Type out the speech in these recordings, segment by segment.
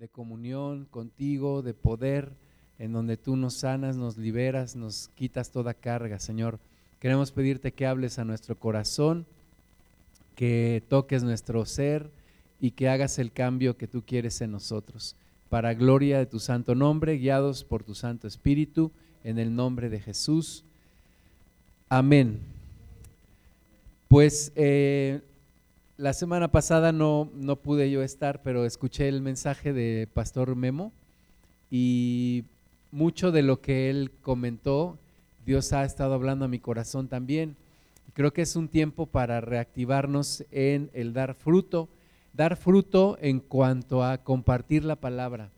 de comunión contigo, de poder, en donde tú nos sanas, nos liberas, nos quitas toda carga, Señor. Queremos pedirte que hables a nuestro corazón, que toques nuestro ser y que hagas el cambio que tú quieres en nosotros. Para gloria de tu santo nombre, guiados por tu Santo Espíritu, en el nombre de Jesús. Amén. Pues eh, la semana pasada no, no pude yo estar, pero escuché el mensaje de Pastor Memo y mucho de lo que él comentó, Dios ha estado hablando a mi corazón también. Creo que es un tiempo para reactivarnos en el dar fruto, dar fruto en cuanto a compartir la palabra.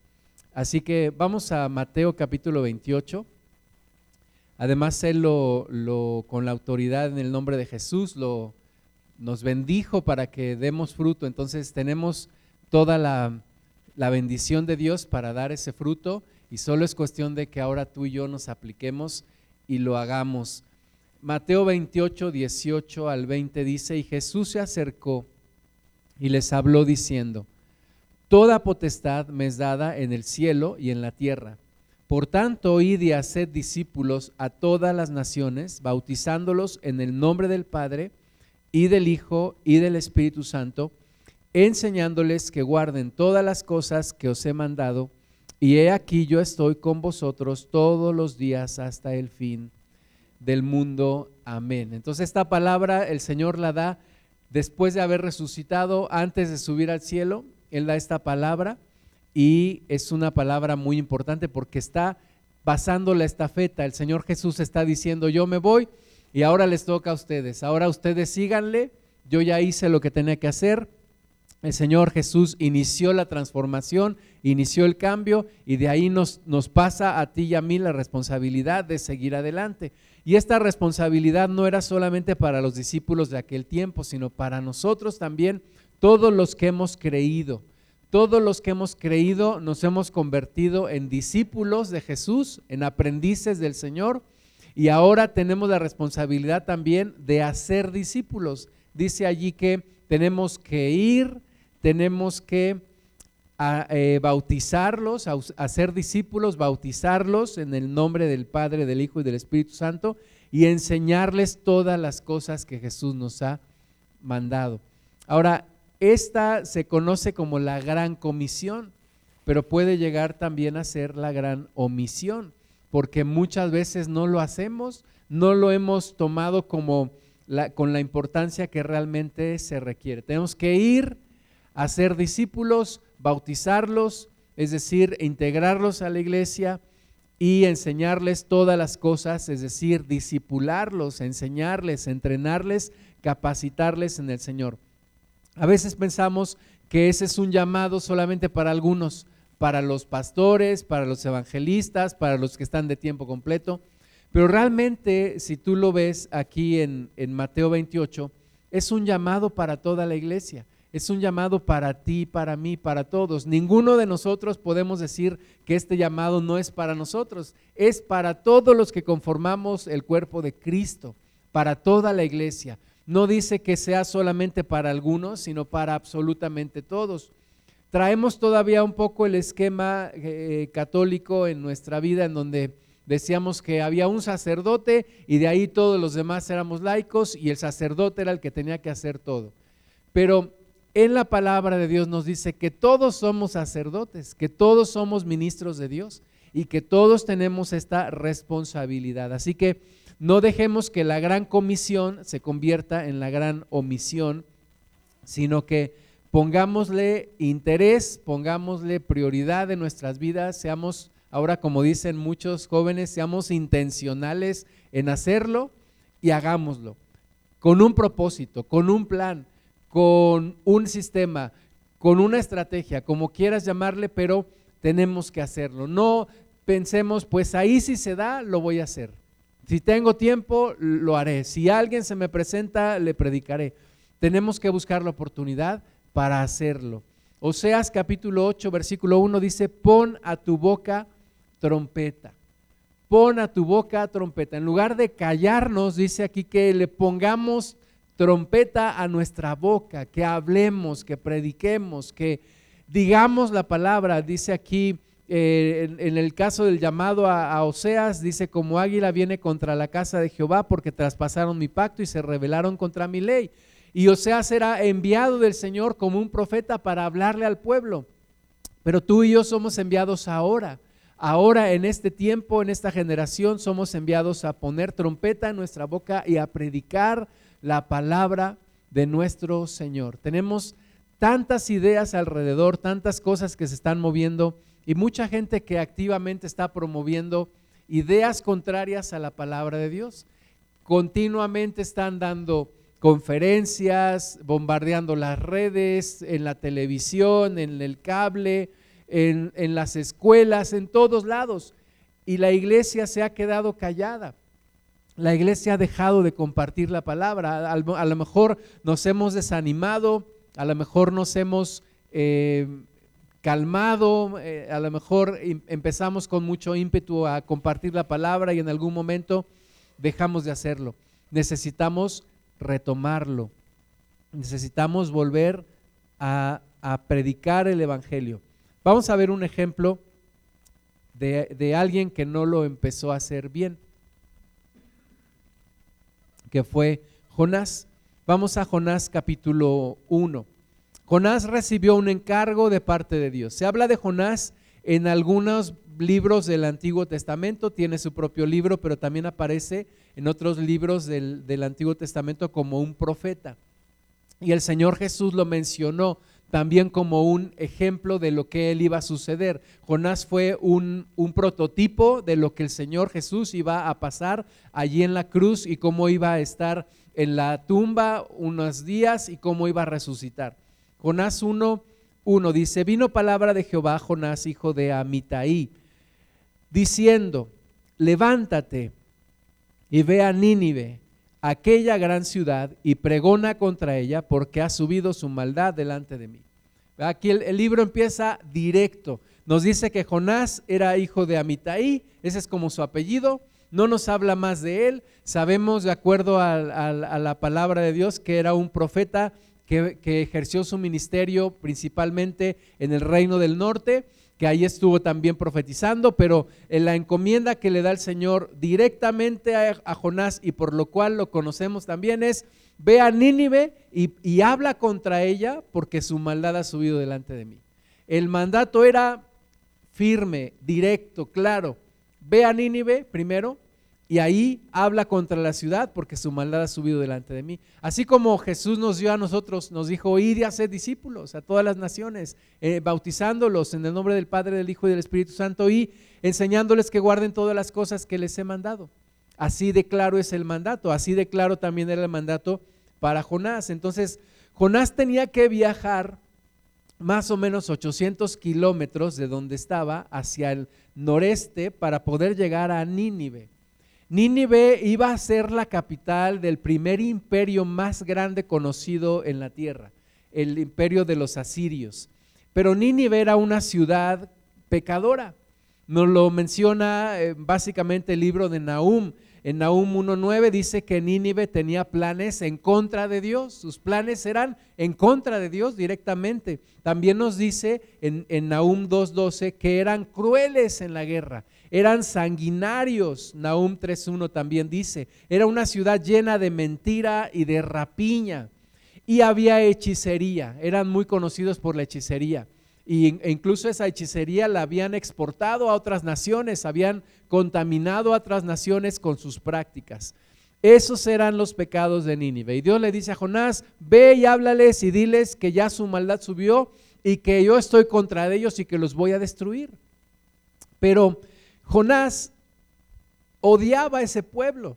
Así que vamos a Mateo capítulo 28. Además, Él lo, con la autoridad en el nombre de Jesús lo, nos bendijo para que demos fruto. Entonces tenemos toda la, la bendición de Dios para dar ese fruto y solo es cuestión de que ahora tú y yo nos apliquemos y lo hagamos. Mateo 28, 18 al 20 dice, y Jesús se acercó y les habló diciendo, Toda potestad me es dada en el cielo y en la tierra. Por tanto, id y haced discípulos a todas las naciones, bautizándolos en el nombre del Padre y del Hijo y del Espíritu Santo, enseñándoles que guarden todas las cosas que os he mandado, y he aquí yo estoy con vosotros todos los días hasta el fin del mundo. Amén. Entonces esta palabra el Señor la da después de haber resucitado, antes de subir al cielo, Él da esta palabra y es una palabra muy importante porque está pasando la estafeta. El Señor Jesús está diciendo, yo me voy y ahora les toca a ustedes. Ahora ustedes síganle, yo ya hice lo que tenía que hacer. El Señor Jesús inició la transformación, inició el cambio y de ahí nos, nos pasa a ti y a mí la responsabilidad de seguir adelante. Y esta responsabilidad no era solamente para los discípulos de aquel tiempo, sino para nosotros también, todos los que hemos creído todos los que hemos creído nos hemos convertido en discípulos de Jesús, en aprendices del Señor, y ahora tenemos la responsabilidad también de hacer discípulos. Dice allí que tenemos que ir, tenemos que eh, bautizarlos, hacer discípulos, bautizarlos en el nombre del Padre, del Hijo y del Espíritu Santo y enseñarles todas las cosas que Jesús nos ha mandado. Ahora, esta se conoce como la gran comisión, pero puede llegar también a ser la gran omisión, porque muchas veces no lo hacemos, no lo hemos tomado como con la importancia que realmente se requiere. Tenemos que ir a ser discípulos, bautizarlos, es decir, integrarlos a la iglesia y enseñarles todas las cosas, es decir, disipularlos, enseñarles, entrenarles, capacitarles en el Señor. A veces pensamos que ese es un llamado solamente para algunos, para los pastores, para los evangelistas, para los que están de tiempo completo. Pero realmente, si tú lo ves aquí en, Mateo 28, es un llamado para toda la iglesia. Es un llamado para ti, para mí, para todos. Ninguno de nosotros podemos decir que este llamado no es para nosotros. Es para todos los que conformamos el cuerpo de Cristo, para toda la iglesia no dice que sea solamente para algunos, sino para absolutamente todos. Traemos todavía un poco el esquema eh, católico en nuestra vida en donde decíamos que había un sacerdote y de ahí todos los demás éramos laicos y el sacerdote era el que tenía que hacer todo. Pero en la palabra de Dios nos dice que todos somos sacerdotes, que todos somos ministros de Dios y que todos tenemos esta responsabilidad. Así que no dejemos que la gran comisión se convierta en la gran omisión, sino que pongámosle interés, pongámosle prioridad en nuestras vidas, seamos, ahora como dicen muchos jóvenes, seamos intencionales en hacerlo y hagámoslo, con un propósito, con un plan, con un sistema, con una estrategia, como quieras llamarle, pero tenemos que hacerlo. No pensemos, pues ahí si se da, lo voy a hacer. Si tengo tiempo, lo haré. Si alguien se me presenta, le predicaré. Tenemos que buscar la oportunidad para hacerlo. Oseas capítulo 8, versículo 1 dice, pon a tu boca trompeta. Pon a tu boca trompeta. En lugar de callarnos, dice aquí que le pongamos trompeta a nuestra boca, que hablemos, que prediquemos, que digamos la palabra, dice aquí, eh, en, el caso del llamado a, a, Oseas, dice, como águila viene contra la casa de Jehová porque traspasaron mi pacto y se rebelaron contra mi ley. Y Oseas será enviado del Señor como un profeta para hablarle al pueblo. Pero tú y yo somos enviados ahora. Ahora en este tiempo, en esta generación, somos enviados a poner trompeta en nuestra boca y a predicar la palabra de nuestro Señor. Tenemos tantas ideas alrededor, tantas cosas que se están moviendo y mucha gente que activamente está promoviendo ideas contrarias a la palabra de Dios. Continuamente están dando conferencias, bombardeando las redes, en la televisión, en el cable, en, las escuelas, en todos lados. Y la iglesia se ha quedado callada. La iglesia ha dejado de compartir la palabra. A, lo mejor nos hemos desanimado, a lo mejor nos hemos eh, calmado, eh, a lo mejor em, empezamos con mucho ímpetu a compartir la palabra y en algún momento dejamos de hacerlo. Necesitamos retomarlo. Necesitamos volver a, predicar el Evangelio. Vamos a ver un ejemplo de, de, alguien que no lo empezó a hacer bien, que fue Jonás. Vamos a Jonás capítulo 1. Jonás recibió un encargo de parte de Dios. Se habla de Jonás en algunos libros del Antiguo Testamento, tiene su propio libro, pero también aparece en otros libros del, Antiguo Testamento como un profeta. Y el Señor Jesús lo mencionó también como un ejemplo de lo que él iba a suceder. Jonás fue un, un, prototipo de lo que el Señor Jesús iba a pasar allí en la cruz y cómo iba a estar en la tumba unos días y cómo iba a resucitar. Jonás 1, 1 dice, vino palabra de Jehová Jonás, hijo de Amitai, diciendo, levántate y ve a Nínive, aquella gran ciudad, y pregona contra ella, porque ha subido su maldad delante de mí. Aquí el, libro empieza directo. Nos dice que Jonás era hijo de Amitai, ese es como su apellido, no nos habla más de él, sabemos de acuerdo a, la palabra de Dios que era un profeta que, ejerció su ministerio principalmente en el reino del norte que ahí estuvo también profetizando, pero en la encomienda que le da el Señor directamente a, Jonás y por lo cual lo conocemos también es, ve a Nínive y, y habla contra ella porque su maldad ha subido delante de mí. El mandato era firme, directo, claro. Ve a Nínive primero y ahí habla contra la ciudad porque su maldad ha subido delante de mí. Así como Jesús nos dio a nosotros, nos dijo, ir y hacer discípulos a todas las naciones, eh, bautizándolos en el nombre del Padre, del Hijo y del Espíritu Santo y enseñándoles que guarden todas las cosas que les he mandado. Así de claro es el mandato, así de claro también era el mandato para Jonás. Entonces, Jonás tenía que viajar más o menos 800 kilómetros de donde estaba hacia el noreste para poder llegar a Nínive. Nínive iba a ser la capital del primer imperio más grande conocido en la tierra, el imperio de los asirios. Pero Nínive era una ciudad pecadora. Nos lo menciona eh, básicamente el libro de Nahum. En Nahum 1.9 dice que Nínive tenía planes en contra de Dios. Sus planes eran en contra de Dios directamente. También nos dice en, en Nahum 2.12 que eran crueles en la guerra eran sanguinarios. Nahum 3.1 también dice, era una ciudad llena de mentira y de rapiña. Y había hechicería, eran muy conocidos por la hechicería. Y, e incluso esa hechicería la habían exportado a otras naciones, habían contaminado a otras naciones con sus prácticas. Esos eran los pecados de Nínive. Y Dios le dice a Jonás, ve y háblales y diles que ya su maldad subió y que yo estoy contra ellos y que los voy a destruir. Pero Jonás odiaba a ese pueblo,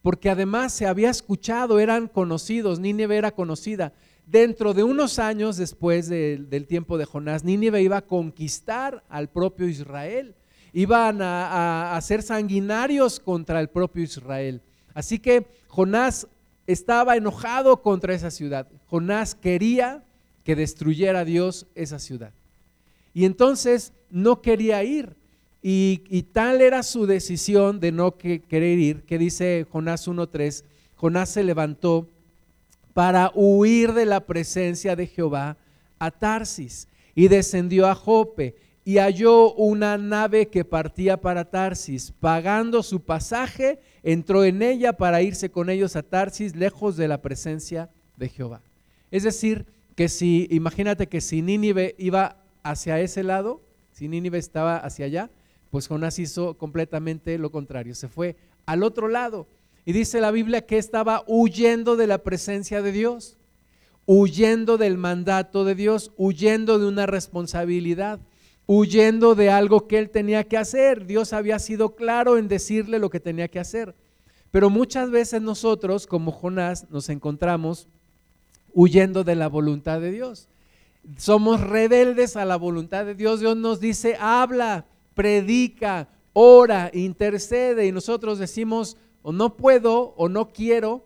porque además se había escuchado, eran conocidos, Nínive era conocida. Dentro de unos años después del tiempo de Jonás, Nínive iba a conquistar al propio Israel, iban a, a ser sanguinarios contra el propio Israel. Así que Jonás estaba enojado contra esa ciudad. Jonás quería que destruyera Dios esa ciudad. Y entonces no quería ir. Y, tal era su decisión de no querer ir, que dice Jonás 1.3, Jonás se levantó para huir de la presencia de Jehová a Tarsis. y descendió a Jope y halló una nave que partía para Tarsis. Pagando su pasaje, entró en ella para irse con ellos a Tarsis, lejos de la presencia de Jehová. Es decir, que si, imagínate que si Nínive iba hacia ese lado, si Nínive estaba hacia allá, pues Jonás hizo completamente lo contrario, se fue al otro lado. Y dice la Biblia que estaba huyendo de la presencia de Dios, huyendo del mandato de Dios, huyendo de una responsabilidad huyendo de algo que él tenía que hacer. Dios había sido claro en decirle lo que tenía que hacer. Pero muchas veces nosotros, como Jonás, nos encontramos huyendo de la voluntad de Dios. Somos rebeldes a la voluntad de Dios. Dios nos dice, habla, predica, ora, intercede. Y nosotros decimos, o no puedo, o no quiero,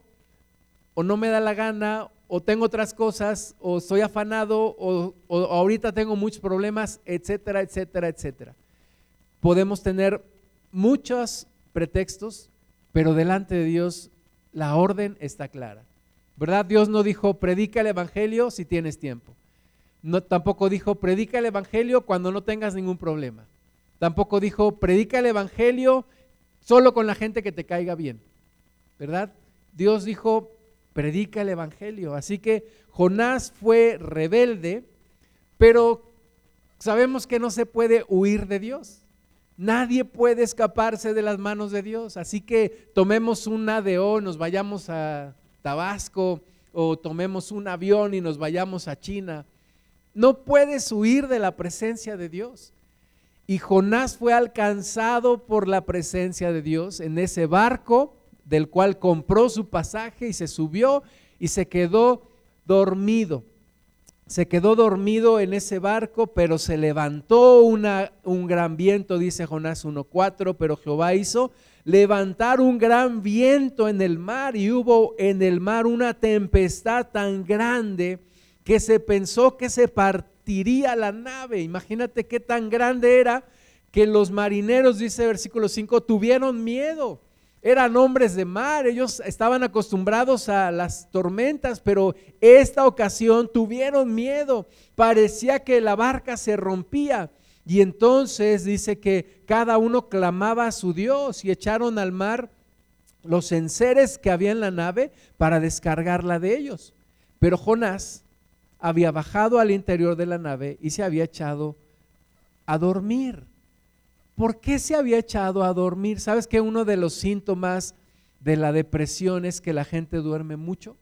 o no me da la gana, o tengo otras cosas, o estoy afanado, o, ahorita tengo muchos problemas, etcétera, etcétera, etcétera. Podemos tener muchos pretextos, pero delante de Dios la orden está clara. ¿Verdad? Dios no dijo, predica el Evangelio si tienes tiempo. No, tampoco dijo, predica el Evangelio cuando no tengas ningún problema. Tampoco dijo, predica el Evangelio solo con la gente que te caiga bien. ¿Verdad? Dios dijo, predica el Evangelio. Así que Jonás fue rebelde, pero sabemos que no se puede huir de Dios. Nadie puede escaparse de las manos de Dios. Así que tomemos un ADO, nos vayamos a Tabasco o tomemos un avión y nos vayamos a China. No puedes huir de la presencia de Dios. Y Jonás fue alcanzado por la presencia de Dios en ese barco del cual compró su pasaje y se subió y se quedó dormido. Se quedó dormido en ese barco, pero se levantó un gran viento, dice Jonás 1.4, pero Jehová hizo levantar un gran viento en el mar y hubo en el mar una tempestad tan grande que se pensó que se partiría la nave. Imagínate qué tan grande era que los marineros, dice versículo 5, tuvieron miedo eran hombres de mar, ellos estaban acostumbrados a las tormentas, pero esta ocasión tuvieron miedo, parecía que la barca se rompía. Y entonces dice que cada uno clamaba a su Dios y echaron al mar los enseres que había en la nave para descargarla de ellos. Pero Jonás había bajado al interior de la nave y se había echado a dormir. ¿Por qué se había echado a dormir? ¿Sabes que uno de los síntomas de la depresión es que la gente duerme mucho?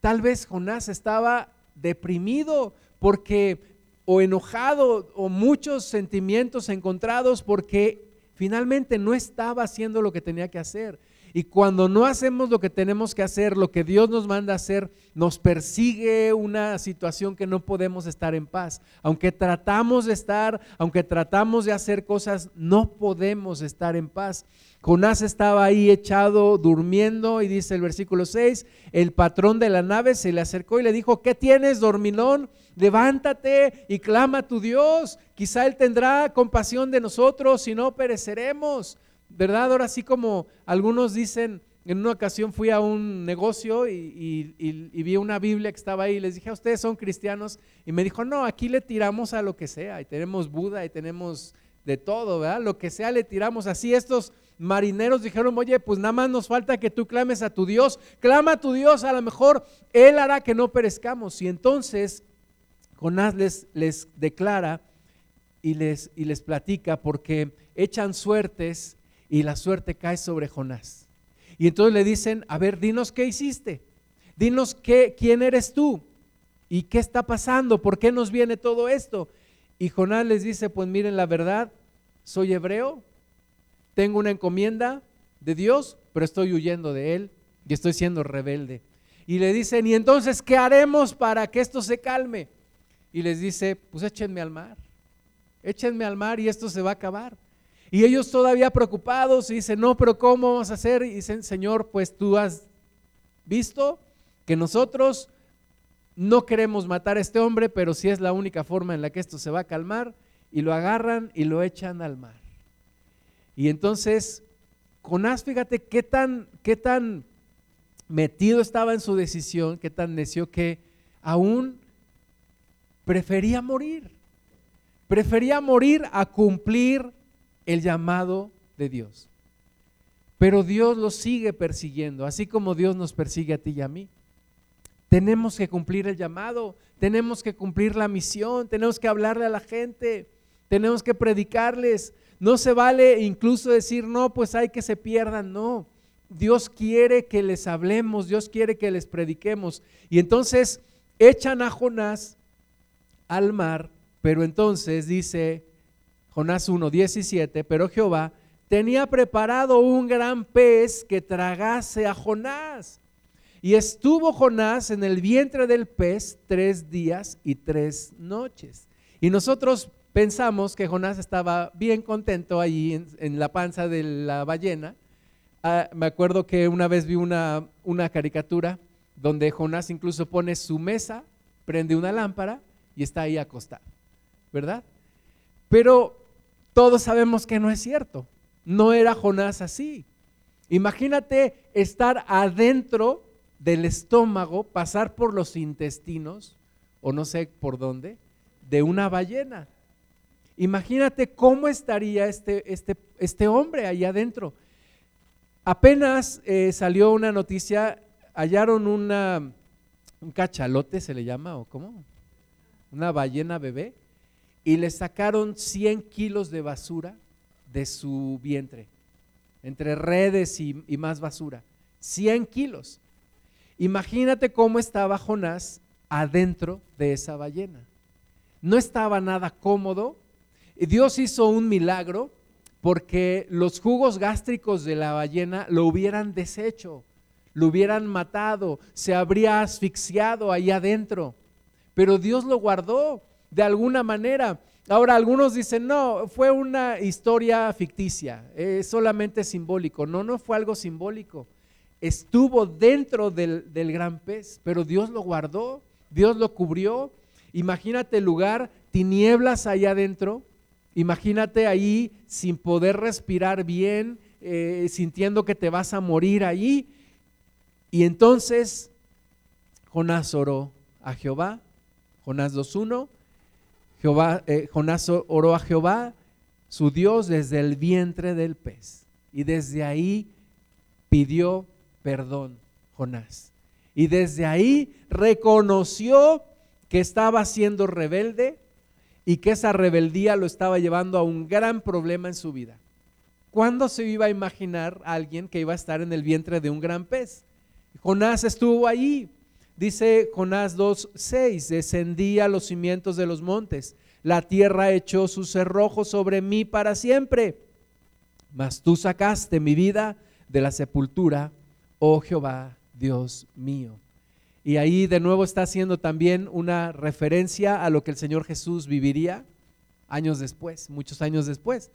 Tal vez Jonás estaba deprimido porque o enojado o muchos sentimientos encontrados porque finalmente no estaba haciendo lo que tenía que hacer. Y cuando no hacemos lo que tenemos que hacer, lo que Dios nos manda hacer, nos persigue una situación que no podemos estar en paz. Aunque tratamos de estar, aunque tratamos de hacer cosas, no podemos estar en paz. Jonás estaba ahí echado durmiendo y dice el versículo 6, el patrón de la nave se le acercó y le dijo, ¿qué tienes, dormilón? Levántate y clama a tu Dios. Quizá Él tendrá compasión de nosotros si no pereceremos. ¿Verdad? Ahora sí como algunos dicen, en una ocasión fui a un negocio y, vi una Biblia que estaba ahí y les dije, ustedes son cristianos? Y me dijo, no, aquí le tiramos a lo que sea, y tenemos Buda y tenemos de todo, ¿verdad? Lo que sea le tiramos. Así estos marineros dijeron, oye, pues nada más nos falta que tú clames a tu Dios, clama a tu Dios, a lo mejor Él hará que no perezcamos. Y entonces Jonás les, les declara y les, y les platica porque echan suertes y la suerte cae sobre Jonás. Y entonces le dicen, a ver, dinos qué hiciste, dinos qué, quién eres tú y qué está pasando, por qué nos viene todo esto. Y Jonás les dice, pues miren la verdad, soy hebreo, tengo una encomienda de Dios, pero estoy huyendo de él y estoy siendo rebelde. Y le dicen, ¿y entonces qué haremos para que esto se calme? Y les dice, pues échenme al mar, échenme al mar y esto se va a acabar. Y ellos todavía preocupados y dicen, no, pero ¿cómo vamos a hacer? Y dicen, Señor, pues tú has visto que nosotros no queremos matar a este hombre, pero si es la única forma en la que esto se va a calmar, y lo agarran y lo echan al mar. Y entonces, Jonás, fíjate qué tan, qué tan metido estaba en su decisión, qué tan necio que aún prefería morir. Prefería morir a cumplir el llamado de Dios. Pero Dios lo sigue persiguiendo, así como Dios nos persigue a ti y a mí. Tenemos que cumplir el llamado, tenemos que cumplir la misión, tenemos que hablarle a la gente, tenemos que predicarles. No se vale incluso decir, no, pues hay que se pierdan, no. Dios quiere que les hablemos, Dios quiere que les prediquemos. Y entonces echan a Jonás al mar, pero entonces dice Jonás 1, 17, pero Jehová tenía preparado un gran pez que tragase a Jonás. Y estuvo Jonás en el vientre del pez tres días y tres noches. Y nosotros pensamos que Jonás estaba bien contento allí en, la panza de la ballena. Ah, me acuerdo que una vez vi una, una caricatura donde Jonás incluso pone su mesa, prende una lámpara y está ahí acostado, ¿verdad? Pero todos sabemos que no es cierto. No era Jonás así. Imagínate estar adentro del estómago, pasar por los intestinos, o no sé por dónde, de una ballena. Imagínate cómo estaría este, este, este hombre ahí adentro. Apenas eh, salió una noticia, hallaron una, un cachalote, se le llama, o cómo, una ballena bebé, y le sacaron 100 kilos de basura de su vientre, entre redes y, más basura. 100 kilos. Imagínate cómo estaba Jonás adentro de esa ballena. No estaba nada cómodo. Dios hizo un milagro porque los jugos gástricos de la ballena lo hubieran deshecho, lo hubieran matado, se habría asfixiado ahí adentro. Pero Dios lo guardó de alguna manera. Ahora, algunos dicen, no, fue una historia ficticia, es solamente simbólico. No, no fue algo simbólico. Estuvo dentro del, del gran pez, pero Dios lo guardó, Dios lo cubrió. Imagínate el lugar, tinieblas allá adentro. Imagínate ahí sin poder respirar bien, eh, sintiendo que te vas a morir ahí. Y entonces Jonás oró a Jehová, Jonás 2.1, Eh, Jonás oró a Jehová, su Dios, desde el vientre del pez. Y desde ahí pidió perdón Jonás. Y desde ahí reconoció que estaba siendo rebelde y que esa rebeldía lo estaba llevando a un gran problema en su vida. ¿Cuándo se iba a imaginar a alguien que iba a estar en el vientre de un gran pez? Jonás estuvo ahí. Dice Jonás 2.6, descendí a los cimientos de los montes, la tierra echó sus cerrojos sobre mí para siempre, mas tú sacaste mi vida de la sepultura, oh Jehová, Dios mío. Y ahí de nuevo está haciendo también una referencia a lo que el Señor Jesús viviría años después, muchos años después,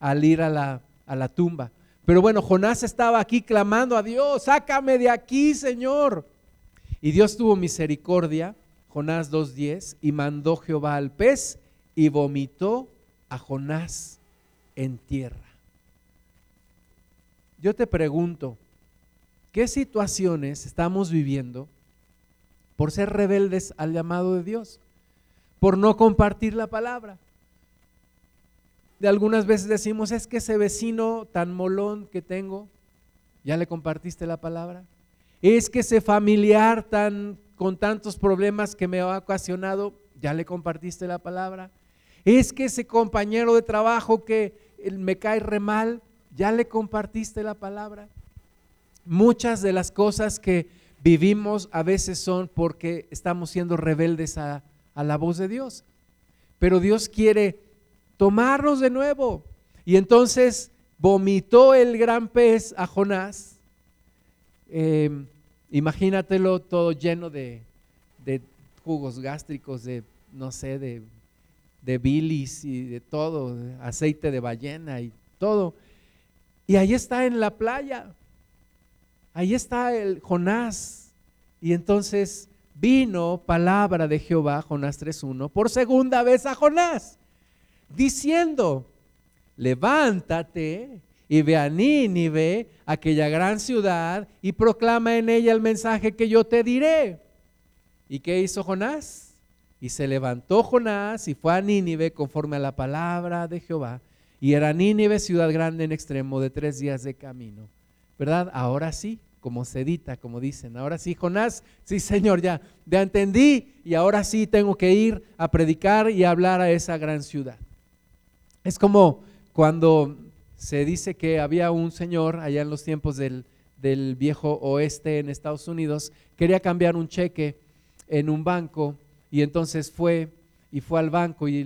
al ir a la, a la tumba. Pero bueno, Jonás estaba aquí clamando a Dios, sácame de aquí, Señor. Y Dios tuvo misericordia, Jonás 2.10, y mandó Jehová al pez y vomitó a Jonás en tierra. Yo te pregunto, ¿qué situaciones estamos viviendo por ser rebeldes al llamado de Dios? Por no compartir la palabra. De algunas veces decimos, es que ese vecino tan molón que tengo, ¿ya le compartiste la palabra? Es que ese familiar tan con tantos problemas que me ha ocasionado, ya le compartiste la palabra. Es que ese compañero de trabajo que me cae re mal, ya le compartiste la palabra. Muchas de las cosas que vivimos a veces son porque estamos siendo rebeldes a, la voz de Dios. Pero Dios quiere tomarnos de nuevo. Y entonces vomitó el gran pez a Jonás. Em, Imagínatelo todo lleno de, jugos gástricos, de, no sé, de, de bilis y de todo, aceite de ballena y todo. Y ahí está en la playa, ahí está el Jonás. Y entonces vino palabra de Jehová, Jonás 3.1, por segunda vez a Jonás, diciendo, levántate y ve a Nínive, aquella gran ciudad, y proclama en ella el mensaje que yo te diré. ¿Y qué hizo Jonás? Y se levantó Jonás y fue a Nínive conforme a la palabra de Jehová. Y era Nínive ciudad grande en extremo de tres días de camino. ¿Verdad? Ahora sí, como sedita, como dicen. Ahora sí, Jonás, sí Señor, ya, ya entendí y ahora sí tengo que ir a predicar y hablar a esa gran ciudad. Es como cuando se dice que había un señor allá en los tiempos del, del viejo oeste en Estados Unidos, quería cambiar un cheque en un banco y entonces fue y fue al banco y,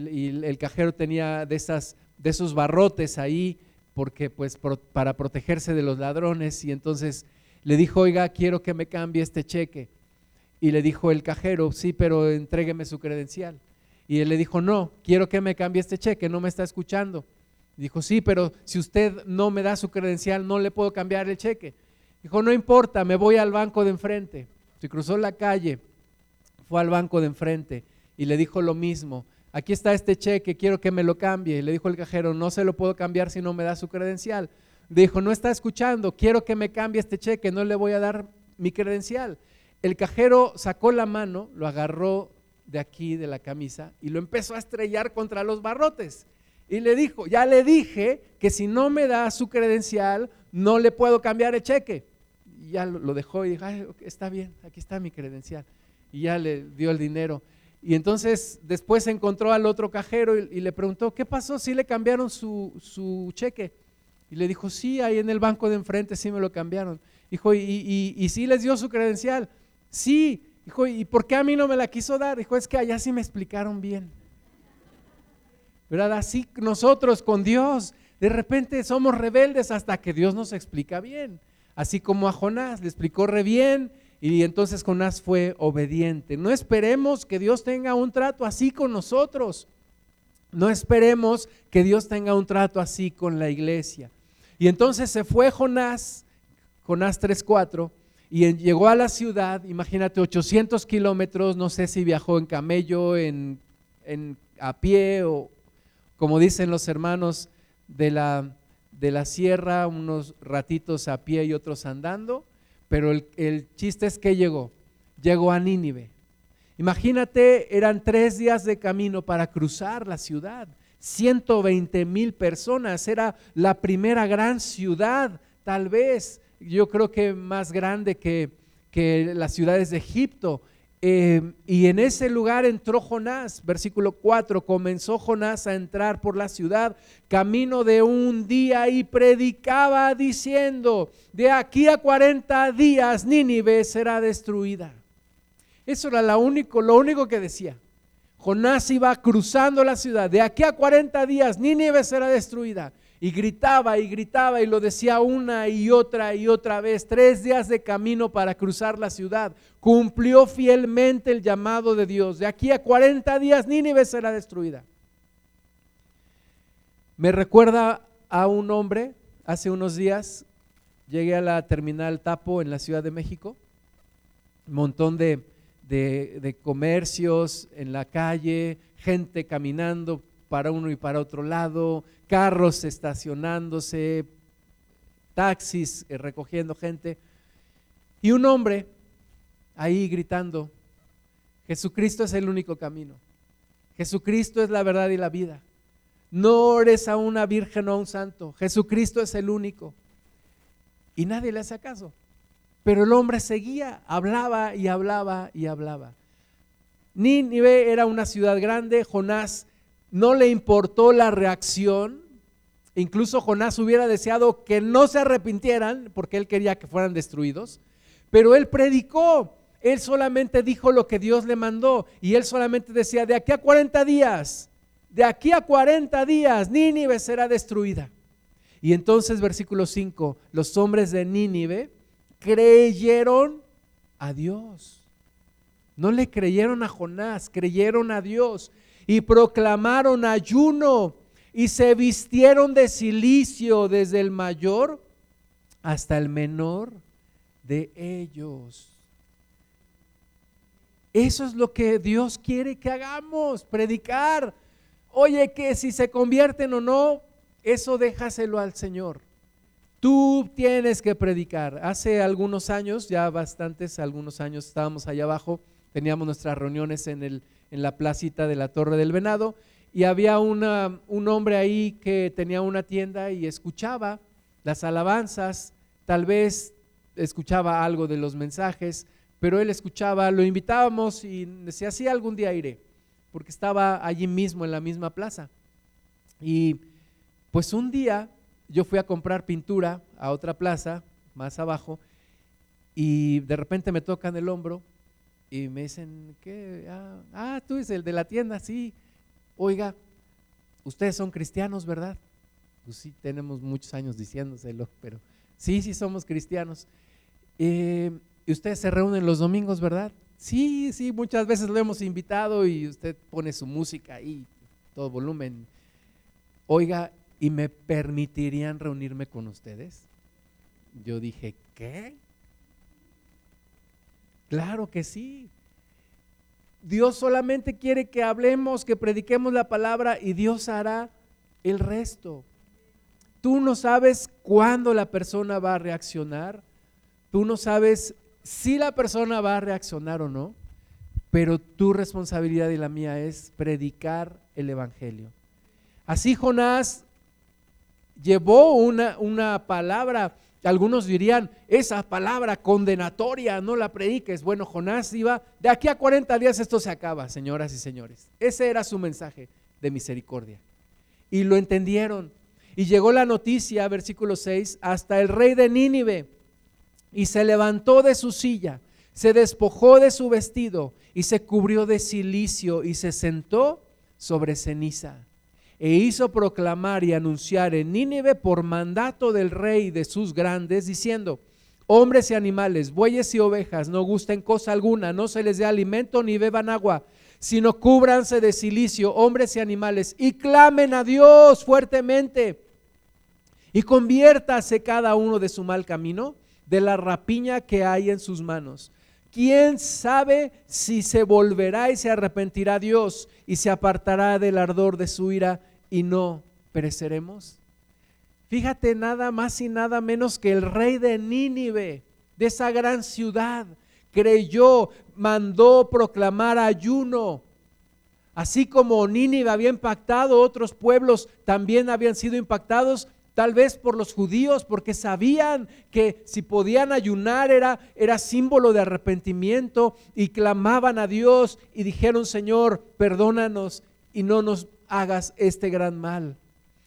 el cajero tenía de, esas, de esos barrotes ahí porque pues para protegerse de los ladrones y entonces le dijo, oiga, quiero que me cambie este cheque. Y le dijo el cajero, sí, pero entrégueme su credencial. Y él le dijo, no, quiero que me cambie este cheque, no me está escuchando. Dijo, sí, pero si usted no me da su credencial, no le puedo cambiar el cheque. Dijo, no importa, me voy al banco de enfrente. Se cruzó la calle, fue al banco de enfrente y le dijo lo mismo. Aquí está este cheque, quiero que me lo cambie. Le dijo el cajero, no se lo puedo cambiar si no me da su credencial. Dijo, no está escuchando, quiero que me cambie este cheque, no le voy a dar mi credencial. El cajero sacó la mano, lo agarró de aquí de la camisa y lo empezó a estrellar contra los barrotes. Y le dijo, ya le dije que si no me da su credencial, no le puedo cambiar el cheque ya lo dejó y dijo, está bien, aquí está mi credencial. Y ya le dio el dinero. Y entonces después encontró al otro cajero y, le preguntó, ¿qué pasó? ¿Sí le cambiaron su, cheque? Y le dijo, sí, ahí en el banco de enfrente sí me lo cambiaron. Dijo, ¿y, y, sí les dio su credencial? Sí. Dijo, ¿y por qué a mí no me la quiso dar? Dijo, es que allá sí me explicaron bien. ¿Verdad? Así nosotros con Dios, de repente somos rebeldes hasta que Dios nos explica bien así como a Jonás, le explicó re bien y entonces Jonás fue obediente. No esperemos que Dios tenga un trato así con nosotros. No esperemos que Dios tenga un trato así con la iglesia. Y entonces se fue Jonás, Jonás 3.4, y llegó a la ciudad, imagínate, 800 kilómetros, no sé si viajó en camello, en, en, a pie o como dicen los hermanos de la de la sierra, unos ratitos a pie y otros andando, pero el, chiste es que llegó, llegó a Nínive. Imagínate, eran tres días de camino para cruzar la ciudad, 120 mil personas, era la primera gran ciudad, tal vez, yo creo que más grande que, que las ciudades de Egipto, Em, y en ese lugar entró Jonás, versículo 4, comenzó Jonás a entrar por la ciudad, camino de un día y predicaba diciendo, de aquí a 40 días Nínive será destruida. Eso era lo único, lo único que decía. Jonás iba cruzando la ciudad, de aquí a 40 días Nínive será destruida. Y gritaba y gritaba y lo decía una y otra y otra vez, tres días de camino para cruzar la ciudad. Cumplió fielmente el llamado de Dios. De aquí a 40 días Nínive será destruida. Me recuerda a un hombre, hace unos días llegué a la terminal Tapo en la Ciudad de México, un montón de, de comercios en la calle, gente caminando para uno y para otro lado, carros estacionándose, taxis eh, recogiendo gente, y un hombre ahí gritando, Jesucristo es el único camino, Jesucristo es la verdad y la vida. No ores a una virgen o a un santo, Jesucristo es el único. Y nadie le hace caso. Pero el hombre seguía, hablaba y hablaba y hablaba. Nínive era una ciudad grande, Jonás no le importó la reacción. Incluso Jonás hubiera deseado que no se arrepintieran porque él quería que fueran destruidos. Pero él predicó. Él solamente dijo lo que Dios le mandó. Y él solamente decía, de aquí a 40 días, de aquí a 40 días, Nínive será destruida. Y entonces, versículo 5, los hombres de Nínive creyeron a Dios. No le creyeron a Jonás, creyeron a Dios y proclamaron ayuno y se vistieron de silicio desde el mayor hasta el menor de ellos. Eso es lo que Dios quiere que hagamos, predicar. Oye, que si se convierten o no, eso déjaselo al Señor. Tú tienes que predicar. Hace algunos años, ya bastantes, algunos años estábamos allá abajo, teníamos nuestras reuniones en el en la placita de la Torre del Venado, y había una, un hombre ahí que tenía una tienda y escuchaba las alabanzas, tal vez escuchaba algo de los mensajes, pero él escuchaba, lo invitábamos y decía, sí, algún día iré, porque estaba allí mismo en la misma plaza. Y pues un día yo fui a comprar pintura a otra plaza, más abajo, y de repente me tocan el hombro y me dicen, ¿qué? Ah, ah, tú eres el de la tienda, sí. Oiga, ustedes son cristianos, ¿verdad? Pues sí, tenemos muchos años diciéndoselo, pero sí, sí somos cristianos. Eh, y ustedes se reúnen los domingos, ¿verdad? Sí, sí, muchas veces lo hemos invitado y usted pone su música ahí, todo volumen. Oiga, ¿y me permitirían reunirme con ustedes? Yo dije, ¿qué? Claro que sí. Dios solamente quiere que hablemos, que prediquemos la palabra y Dios hará el resto. Tú no sabes cuándo la persona va a reaccionar. Tú no sabes si la persona va a reaccionar o no. Pero tu responsabilidad y la mía es predicar el Evangelio. Así Jonás llevó una, una palabra algunos dirían, esa palabra condenatoria, no la prediques. Bueno, Jonás iba, de aquí a 40 días esto se acaba, señoras y señores. Ese era su mensaje de misericordia. Y lo entendieron. Y llegó la noticia, versículo 6, hasta el rey de Nínive. Y se levantó de su silla, se despojó de su vestido y se cubrió de silicio y se sentó sobre ceniza e hizo proclamar y anunciar en Nínive por mandato del rey de sus grandes, diciendo, hombres y animales, bueyes y ovejas, no gusten cosa alguna, no se les dé alimento ni beban agua, sino cúbranse de silicio, hombres y animales, y clamen a Dios fuertemente, y conviértase cada uno de su mal camino, de la rapiña que hay en sus manos. ¿Quién sabe si se volverá y se arrepentirá Dios y se apartará del ardor de su ira y no pereceremos? Fíjate nada más y nada menos que el rey de Nínive, de esa gran ciudad, creyó, mandó proclamar ayuno. Así como Nínive había impactado, otros pueblos también habían sido impactados, tal vez por los judíos, porque sabían que si podían ayunar era, era símbolo de arrepentimiento y clamaban a Dios y dijeron, Señor, perdónanos y no nos hagas este gran mal.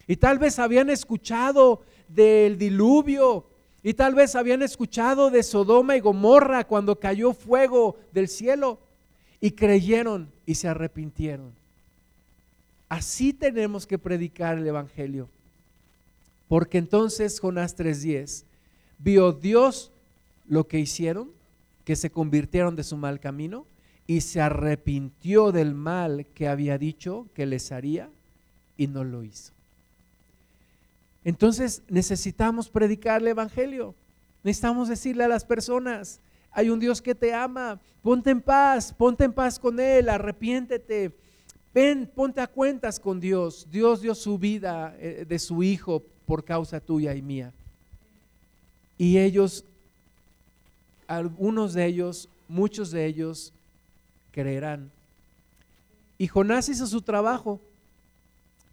Y tal vez habían escuchado del diluvio, y tal vez habían escuchado de Sodoma y Gomorra cuando cayó fuego del cielo, y creyeron y se arrepintieron. Así tenemos que predicar el Evangelio. Porque entonces Jonás 3:10 vio Dios lo que hicieron, que se convirtieron de su mal camino, y se arrepintió del mal que había dicho que les haría y no lo hizo. Entonces necesitamos predicar el Evangelio. Necesitamos decirle a las personas, hay un Dios que te ama, ponte en paz, ponte en paz con Él, arrepiéntete, ven, ponte a cuentas con Dios. Dios dio su vida eh, de su Hijo por causa tuya y mía. Y ellos, algunos de ellos, muchos de ellos, creerán. Y Jonás hizo su trabajo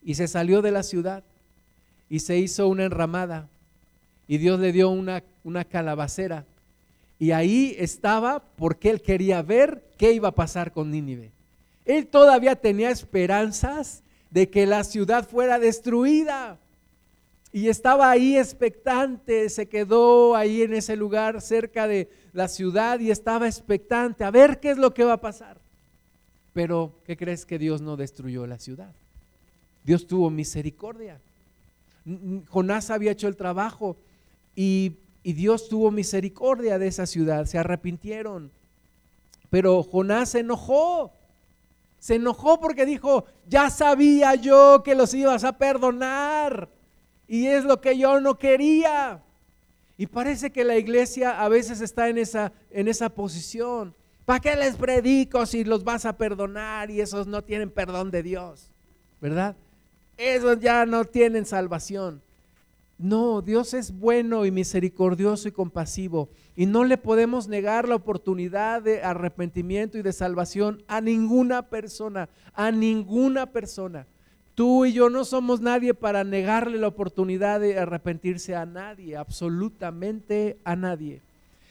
y se salió de la ciudad y se hizo una enramada y Dios le dio una, una calabacera y ahí estaba porque él quería ver qué iba a pasar con Nínive. Él todavía tenía esperanzas de que la ciudad fuera destruida. Y estaba ahí expectante, se quedó ahí en ese lugar cerca de la ciudad y estaba expectante a ver qué es lo que va a pasar. Pero, ¿qué crees que Dios no destruyó la ciudad? Dios tuvo misericordia. Jonás había hecho el trabajo y, y Dios tuvo misericordia de esa ciudad, se arrepintieron. Pero Jonás se enojó. Se enojó porque dijo, ya sabía yo que los ibas a perdonar y es lo que yo no quería. Y parece que la iglesia a veces está en esa, en esa posición. ¿Para qué les predico si los vas a perdonar y esos no tienen perdón de Dios? ¿Verdad? Esos ya no tienen salvación. No, Dios es bueno y misericordioso y compasivo. Y no le podemos negar la oportunidad de arrepentimiento y de salvación a ninguna persona, a ninguna persona. Tú y yo no somos nadie para negarle la oportunidad de arrepentirse a nadie, absolutamente a nadie.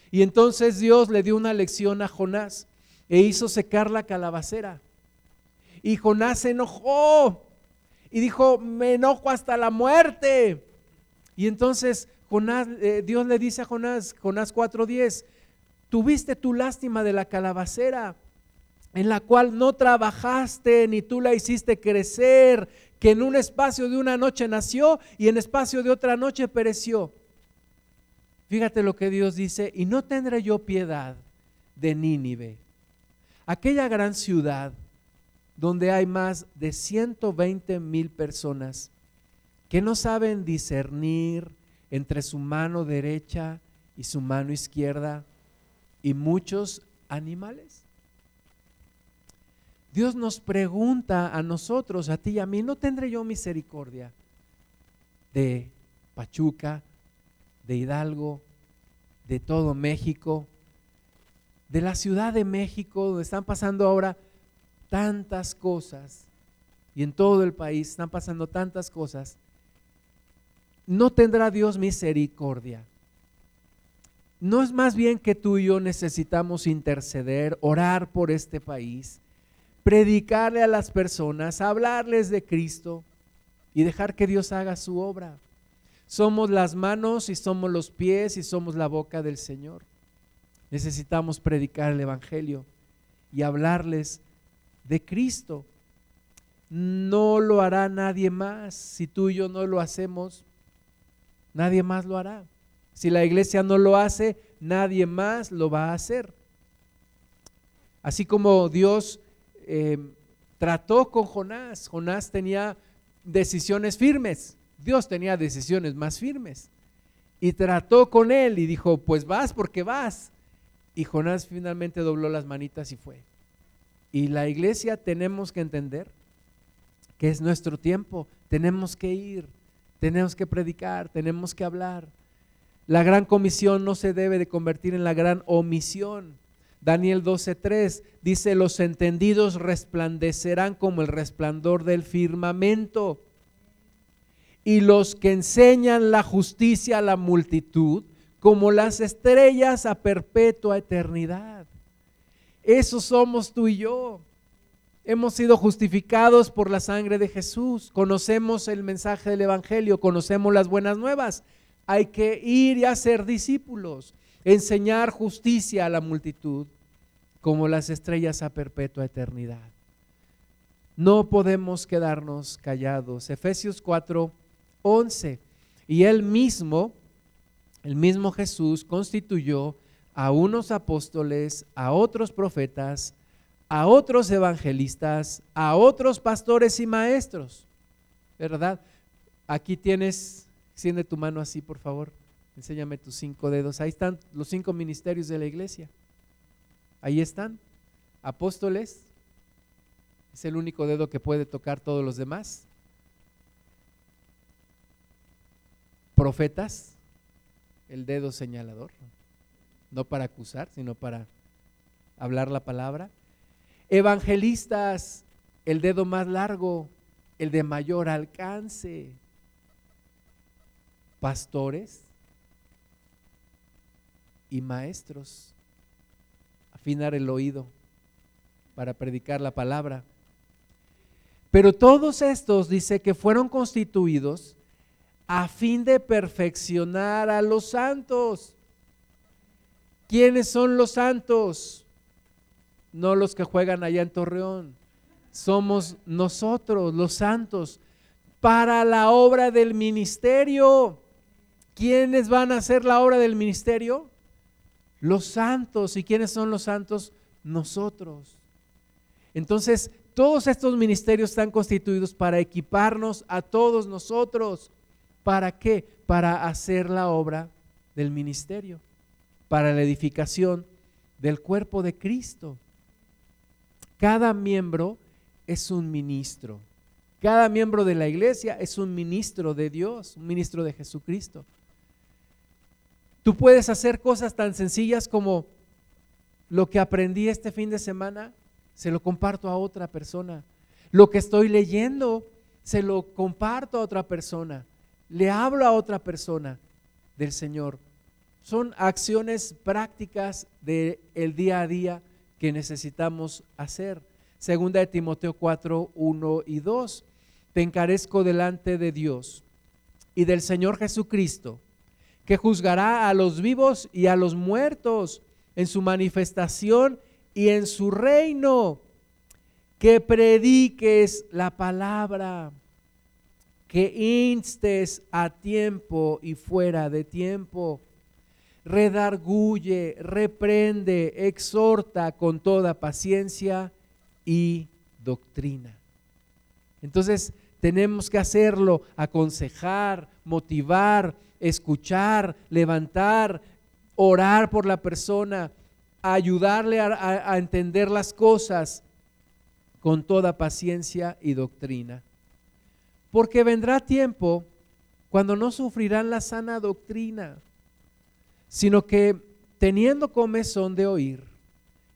Y entonces Dios le dio una lección a Jonás e hizo secar la calabacera. Y Jonás se enojó y dijo, me enojo hasta la muerte. Y entonces eh, Dios le dice a Jonás, Jonás 4:10, tuviste tu lástima de la calabacera, en la cual no trabajaste ni tú la hiciste crecer, que en un espacio de una noche nació y en espacio de otra noche pereció. Fíjate lo que Dios dice, y no tendré yo piedad de Nínive, aquella gran ciudad donde hay más de 120 mil personas que no saben discernir entre su mano derecha y su mano izquierda y muchos animales? Dios nos pregunta a nosotros, a ti y a mí, ¿no tendré yo misericordia de Pachuca, de Hidalgo, de todo México, de la Ciudad de México, donde están pasando ahora tantas cosas, y en todo el país están pasando tantas cosas? no tendrá Dios misericordia. No es más bien que tú y yo necesitamos interceder, orar por este país, predicarle a las personas, hablarles de Cristo y dejar que Dios haga su obra. Somos las manos y somos los pies y somos la boca del Señor. Necesitamos predicar el Evangelio y hablarles de Cristo. No lo hará nadie más. Si tú y yo no lo hacemos, Nadie más lo hará. Si la iglesia no lo hace, nadie más lo va a hacer. Así como Dios eh, trató con Jonás, Jonás tenía decisiones firmes, Dios tenía decisiones más firmes. Y trató con él y dijo, pues vas porque vas. Y Jonás finalmente dobló las manitas y fue. Y la iglesia tenemos que entender que es nuestro tiempo, tenemos que ir, tenemos que predicar, tenemos que hablar. La gran comisión no se debe de convertir en la gran omisión. Daniel 12:3 dice, los entendidos resplandecerán como el resplandor del firmamento. Y los que enseñan la justicia a la multitud, como las estrellas a perpetua eternidad. Eso somos tú y yo. Hemos sido justificados por la sangre de Jesús. Conocemos el mensaje del Evangelio, conocemos las buenas nuevas. Hay que ir y hacer discípulos, enseñar justicia a la multitud como las estrellas a perpetua eternidad. No podemos quedarnos callados. Efesios 4, 11. Y él mismo, el mismo Jesús, constituyó a unos apóstoles, a otros profetas, a otros evangelistas, a otros pastores y maestros. ¿Verdad? Aquí tienes, extiende tu mano así, por favor. Enséñame tus cinco dedos. Ahí están los cinco ministerios de la iglesia. Ahí están. Apóstoles. Es el único dedo que puede tocar todos los demás. Profetas. El dedo señalador. No para acusar, sino para hablar la palabra Evangelistas, el dedo más largo, el de mayor alcance. Pastores y maestros, afinar el oído para predicar la palabra. Pero todos estos dice que fueron constituidos a fin de perfeccionar a los santos. ¿Quiénes son los santos? no los que juegan allá en Torreón. Somos nosotros, los santos, para la obra del ministerio. ¿Quiénes van a hacer la obra del ministerio? Los santos. ¿Y quiénes son los santos? Nosotros. Entonces, todos estos ministerios están constituidos para equiparnos a todos nosotros. ¿Para qué? Para hacer la obra del ministerio, para la edificación del cuerpo de Cristo. Cada miembro es un ministro. Cada miembro de la iglesia es un ministro de Dios, un ministro de Jesucristo. Tú puedes hacer cosas tan sencillas como lo que aprendí este fin de semana, se lo comparto a otra persona. Lo que estoy leyendo, se lo comparto a otra persona. Le hablo a otra persona del Señor. Son acciones prácticas del el día a día que necesitamos hacer. Segunda de Timoteo 4, 1 y 2. Te encarezco delante de Dios y del Señor Jesucristo, que juzgará a los vivos y a los muertos en su manifestación y en su reino. Que prediques la palabra, que instes a tiempo y fuera de tiempo redarguye, reprende, exhorta con toda paciencia y doctrina. Entonces tenemos que hacerlo, aconsejar, motivar, escuchar, levantar, orar por la persona, ayudarle a, entender las cosas con toda paciencia y doctrina. Porque vendrá tiempo cuando no sufrirán la sana doctrina sino que teniendo comezón de oír,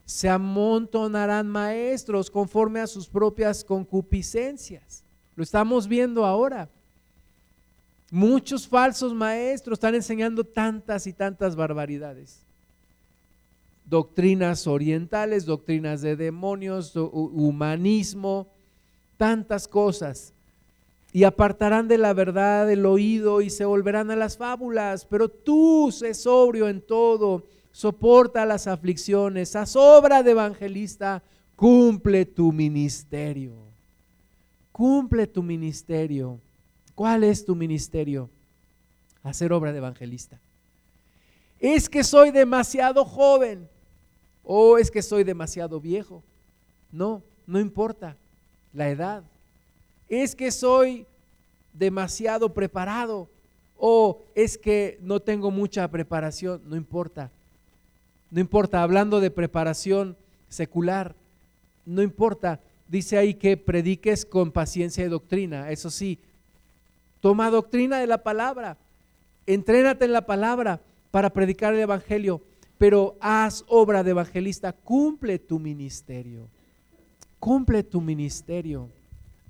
se amontonarán maestros conforme a sus propias concupiscencias. Lo estamos viendo ahora. Muchos falsos maestros están enseñando tantas y tantas barbaridades. Doctrinas orientales, doctrinas de demonios, humanismo, tantas cosas y apartarán de la verdad el oído y se volverán a las fábulas. Pero tú sé sobrio en todo, soporta las aflicciones, haz obra de evangelista, cumple tu ministerio. Cumple tu ministerio. ¿Cuál es tu ministerio? Hacer obra de evangelista. Es que soy demasiado joven o es que soy demasiado viejo. No, no importa la edad es que soy demasiado preparado o es que no tengo mucha preparación, no importa. No importa, hablando de preparación secular, no importa. Dice ahí que prediques con paciencia y doctrina. Eso sí, toma doctrina de la palabra, entrénate en la palabra para predicar el Evangelio, pero haz obra de evangelista, cumple tu ministerio, cumple tu ministerio.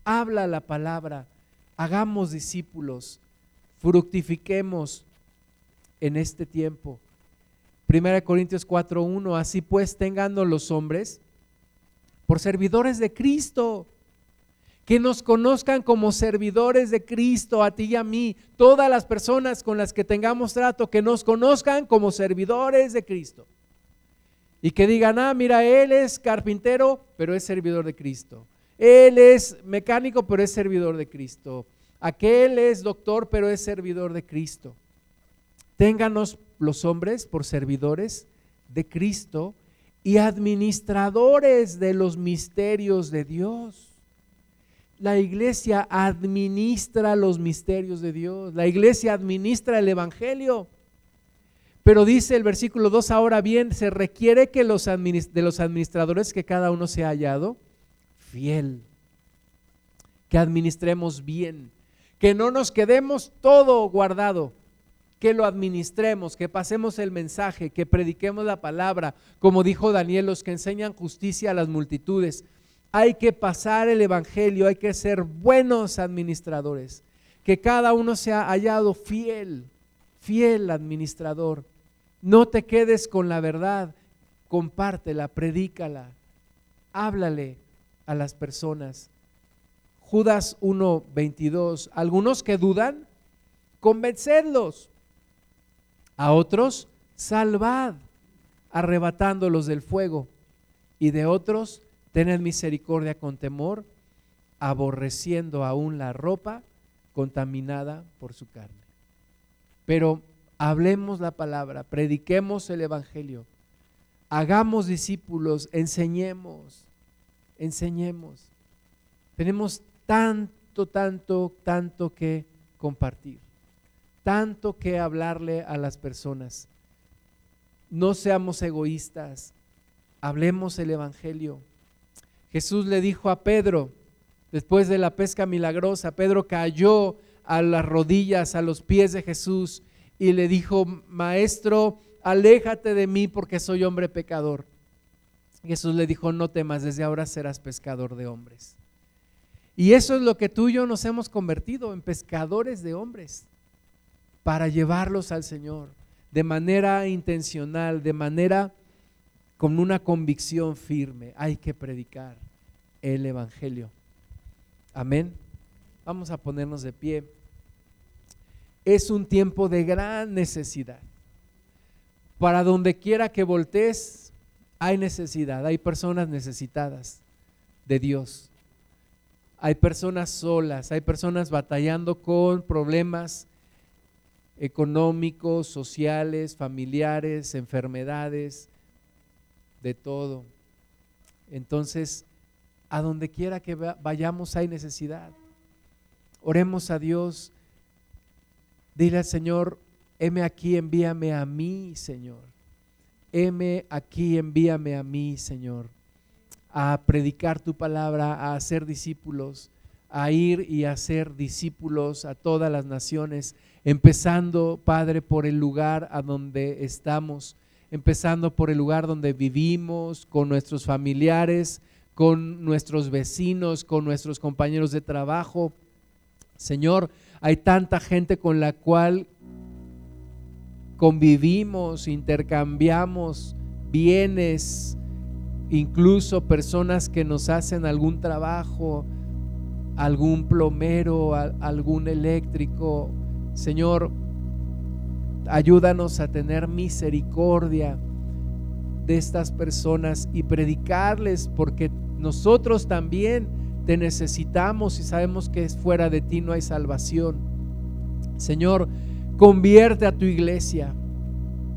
Habla la palabra, hagamos discípulos, fructifiquemos en este tiempo. Primera Corintios 4:1, así pues tengan los hombres por servidores de Cristo, que nos conozcan como servidores de Cristo, a ti y a mí, todas las personas con las que tengamos trato, que nos conozcan como servidores de Cristo. Y que digan, ah, mira, él es carpintero, pero es servidor de Cristo. Él es mecánico, pero es servidor de Cristo. Aquel es doctor, pero es servidor de Cristo. Ténganos los hombres por servidores de Cristo y administradores de los misterios de Dios. La iglesia administra los misterios de Dios. La iglesia administra el Evangelio. Pero dice el versículo 2, ahora bien, se requiere que los de los administradores que cada uno sea hallado fiel, que administremos bien, que no nos quedemos todo guardado, que lo administremos, que pasemos el mensaje, que prediquemos la palabra, como dijo Daniel, los que enseñan justicia a las multitudes. Hay que pasar el Evangelio, hay que ser buenos administradores, que cada uno sea hallado fiel, fiel administrador. No te quedes con la verdad, compártela, predícala, háblale, a las personas. Judas 1:22, algunos que dudan, convencedlos. A otros, salvad, arrebatándolos del fuego. Y de otros, tened misericordia con temor, aborreciendo aún la ropa contaminada por su carne. Pero hablemos la palabra, prediquemos el Evangelio, hagamos discípulos, enseñemos, enseñemos. Tenemos tanto, tanto, tanto que compartir, tanto que hablarle a las personas. No seamos egoístas, hablemos el Evangelio. Jesús le dijo a Pedro, Después de la pesca milagrosa, Pedro cayó a las rodillas, a los pies de Jesús y le dijo, Maestro, aléjate de mí porque soy hombre pecador. Jesús le dijo, no temas, desde ahora serás pescador de hombres. Y eso es lo que tú y yo nos hemos convertido en pescadores de hombres para llevarlos al Señor de manera intencional, de manera con una convicción firme. Hay que predicar el Evangelio. Amén. Vamos a ponernos de pie. Es un tiempo de gran necesidad. Para donde quiera que voltees, hay necesidad, hay personas necesitadas de Dios. Hay personas solas, hay personas batallando con problemas económicos, sociales, familiares, enfermedades, de todo. Entonces, a donde quiera que vayamos hay necesidad. Oremos a Dios. Dile al Señor, heme aquí, envíame a mí, Señor. Heme aquí, envíame a mí, Señor, a predicar tu palabra, a hacer discípulos, a ir y hacer discípulos a todas las naciones, empezando, Padre, por el lugar a donde estamos, empezando por el lugar donde vivimos, con nuestros familiares, con nuestros vecinos, con nuestros compañeros de trabajo. Señor, hay tanta gente con la cual convivimos, intercambiamos bienes, incluso personas que nos hacen algún trabajo, algún plomero, algún eléctrico. Señor, ayúdanos a tener misericordia de estas personas y predicarles porque nosotros también te necesitamos y sabemos que fuera de ti no hay salvación. Señor, convierte a tu iglesia,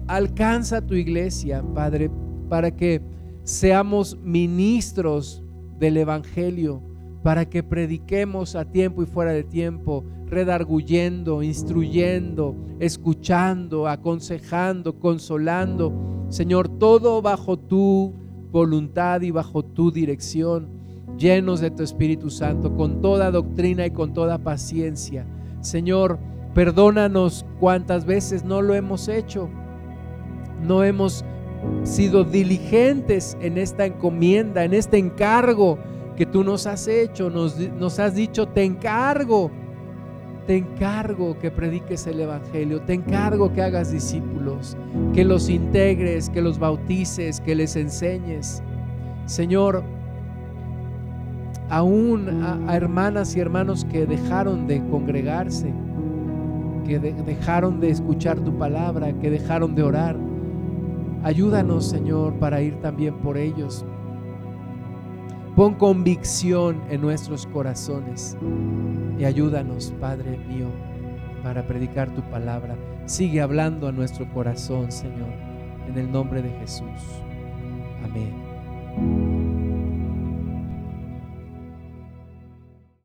alcanza a tu iglesia, Padre, para que seamos ministros del Evangelio, para que prediquemos a tiempo y fuera de tiempo, redarguyendo, instruyendo, escuchando, aconsejando, consolando. Señor, todo bajo tu voluntad y bajo tu dirección, llenos de tu Espíritu Santo, con toda doctrina y con toda paciencia. Señor, perdónanos cuántas veces no lo hemos hecho. No hemos sido diligentes en esta encomienda, en este encargo que tú nos has hecho. Nos, nos has dicho, te encargo te encargo que prediques el Evangelio, te encargo que hagas discípulos, que los integres, que los bautices, que les enseñes. Señor, aún a, hermanas y hermanos que dejaron de congregarse, que dejaron de escuchar tu palabra, que dejaron de orar, ayúdanos, Señor, para ir también por ellos. Pon convicción en nuestros corazones y ayúdanos, Padre mío, para predicar tu palabra. Sigue hablando a nuestro corazón, Señor, en el nombre de Jesús. Amén.